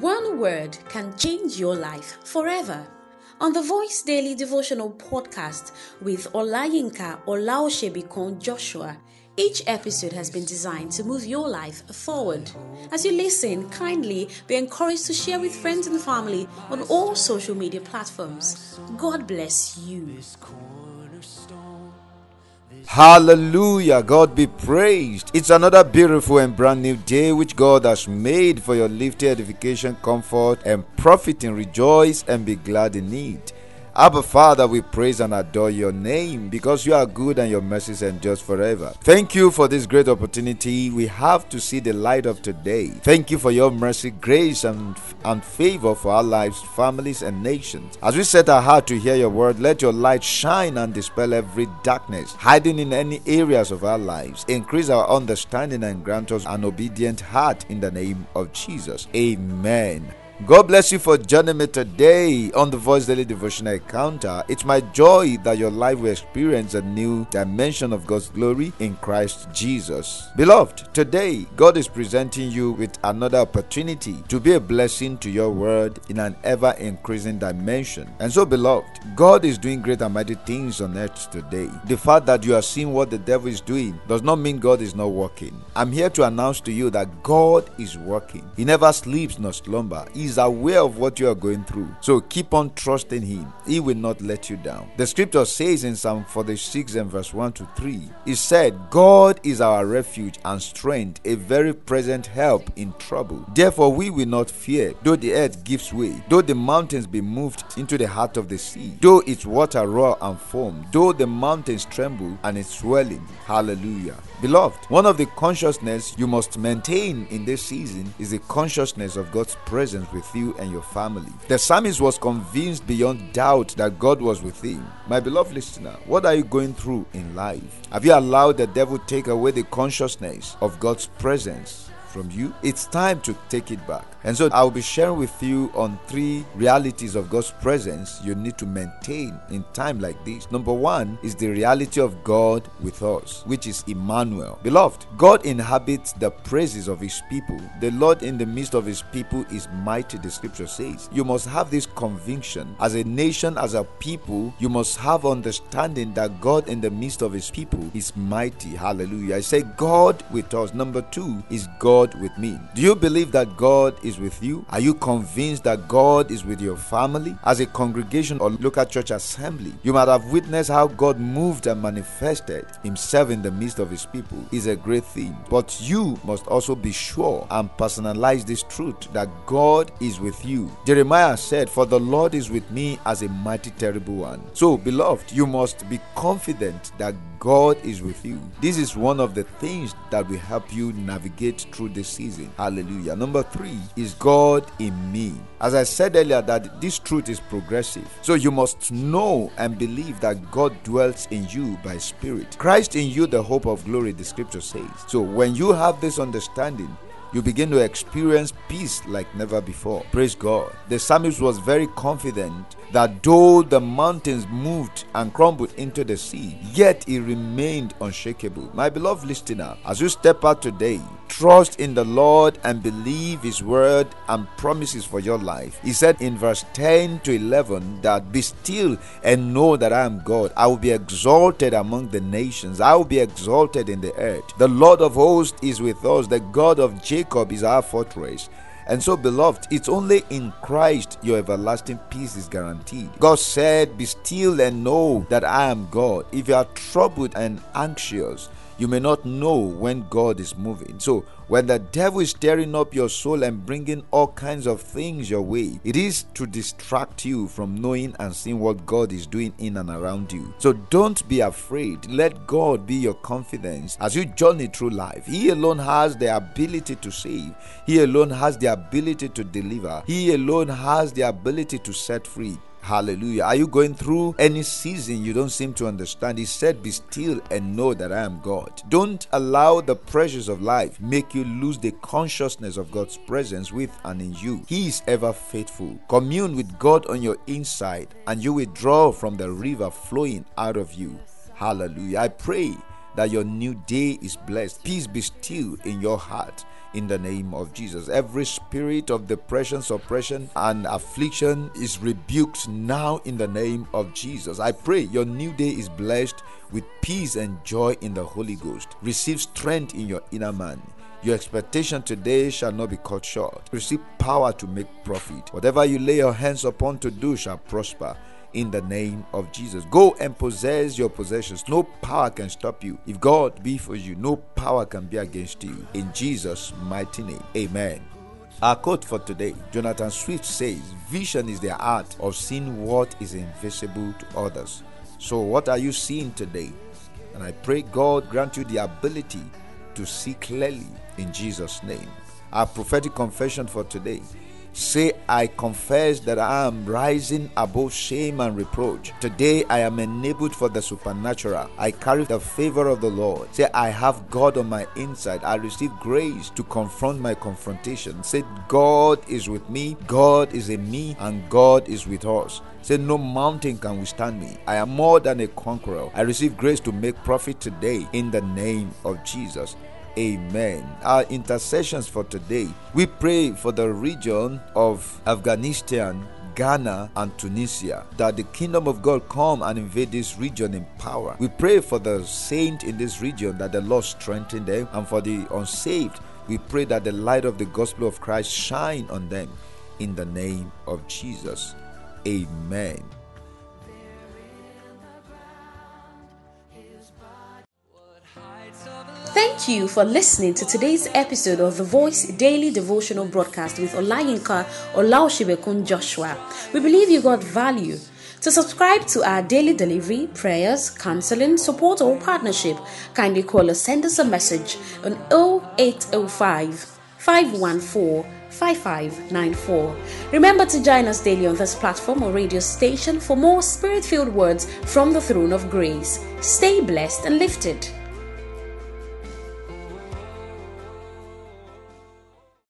One word can change your life forever. On the Voice Daily Devotional podcast with Olayinka Olaoshebikon Joshua, each episode has been designed to move your life forward. As you listen, kindly be encouraged to share with friends and family on all social media platforms. God bless you. Hallelujah. God be praised. It's another beautiful and brand new day which God has made for your lifted edification, comfort, and profit profiting. Rejoice and be glad in it. Abba Father, we praise and adore your name because you are good and your mercies endure forever. Thank you for this great opportunity we have to see the light of today. Thank you for your mercy, grace, and, and favor for our lives, families, and nations. As we set our heart to hear your word, let your light shine and dispel every darkness hiding in any areas of our lives. Increase our understanding and grant us an obedient heart in the name of Jesus. Amen. God bless you for joining me today on the Voice Daily Devotional Encounter. It's my joy that your life will experience a new dimension of God's glory in Christ Jesus. Beloved, today God is presenting you with another opportunity to be a blessing to your world in an ever increasing dimension. And so, beloved, God is doing great and mighty things on earth today. The fact that you are seeing what the devil is doing does not mean God is not working. I'm here to announce to you that God is working. He never sleeps nor slumber. He is aware of what you are going through. So keep on trusting Him. He will not let you down. The scripture says in Psalm 46 and verse 1 to 3, it said, God is our refuge and strength, a very present help in trouble. Therefore, we will not fear, though the earth gives way, though the mountains be moved into the heart of the sea, though its water roar and foam, though the mountains tremble and its swelling. Hallelujah. Beloved, one of the consciousness you must maintain in this season is the consciousness of God's presence with you and your family. The psalmist was convinced beyond doubt that God was with him. My beloved listener, what are you going through in life? Have you allowed the devil take away the consciousness of God's presence? From you, it's time to take it back. And so I'll be sharing with you on three realities of God's presence you need to maintain in time like this. Number one is the reality of God with us, which is Emmanuel. Beloved, God inhabits the praises of his people. The Lord in the midst of his people is mighty, the scripture says. You must have this conviction. As a nation, as a people, you must have understanding that God in the midst of his people is mighty. Hallelujah. I say God with us. Number two is God God with me? Do you believe that God is with you? Are you convinced that God is with your family? As a congregation or local church assembly, you might have witnessed how God moved and manifested Himself in the midst of His people. Is a great thing. But you must also be sure and personalize this truth that God is with you. Jeremiah said, For the Lord is with me as a mighty, terrible one. So, beloved, you must be confident that God is with you. This is one of the things that will help you navigate through this season. Hallelujah. Number three is God in me. As I said earlier, that this truth is progressive. So you must know and believe that God dwells in you by spirit. Christ in you, the hope of glory, the scripture says. So when you have this understanding, you begin to experience peace like never before. Praise God. The psalmist was very confident that though the mountains moved and crumbled into the sea, yet he remained unshakable. My beloved listener, as you step out today, trust in the Lord and believe His word and promises for your life. He said in verse 10 to 11 that be still and know that I am God. I will be exalted among the nations, I will be exalted in the earth. The Lord of hosts is with us, the God of Jacob is our fortress. And so, beloved, it's only in Christ your everlasting peace is guaranteed. God said, Be still and know that I am God. If you are troubled and anxious, you may not know when God is moving. So, when the devil is tearing up your soul and bringing all kinds of things your way, it is to distract you from knowing and seeing what God is doing in and around you. So, don't be afraid. Let God be your confidence as you journey through life. He alone has the ability to save, He alone has the ability to deliver, He alone has the ability to set free. Hallelujah. Are you going through any season you don't seem to understand? He said, Be still and know that I am God. Don't allow the pressures of life make you lose the consciousness of God's presence with and in you. He is ever faithful. Commune with God on your inside, and you will draw from the river flowing out of you. Hallelujah. I pray that your new day is blessed. Peace be still in your heart in the name of Jesus. Every spirit of depression, suppression, and affliction is rebuked now in the name of Jesus. I pray your new day is blessed with peace and joy in the Holy Ghost. Receive strength in your inner man. Your expectation today shall not be cut short. Receive power to make profit. Whatever you lay your hands upon to do shall prosper in the name of Jesus. Go and possess your possessions. No power can stop you. If God be for you, no power can be against you. In Jesus' mighty name. Amen. Our quote for today Jonathan Swift says, Vision is the art of seeing what is invisible to others. So, what are you seeing today? And I pray God grant you the ability to see clearly in Jesus' name. Our prophetic confession for today Say, I confess that I am rising above shame and reproach. Today I am enabled for the supernatural. I carry the favor of the Lord. Say, I have God on my inside. I receive grace to confront my confrontation. Say, God is with me, God is in me, and God is with us. Say, no mountain can withstand me. I am more than a conqueror. I receive grace to make profit today in the name of Jesus. Amen. Our intercessions for today. We pray for the region of Afghanistan, Ghana, and Tunisia, that the kingdom of God come and invade this region in power. We pray for the saint in this region that the Lord strengthen them, and for the unsaved, we pray that the light of the gospel of Christ shine on them in the name of Jesus. Amen. Thank you for listening to today's episode of the Voice Daily Devotional Broadcast with Olayinka Olaoshibekun Joshua. We believe you got value. To subscribe to our daily delivery, prayers, counseling, support, or partnership, kindly call or send us a message on 0805 514 5594. Remember to join us daily on this platform or radio station for more spirit filled words from the throne of grace. Stay blessed and lifted.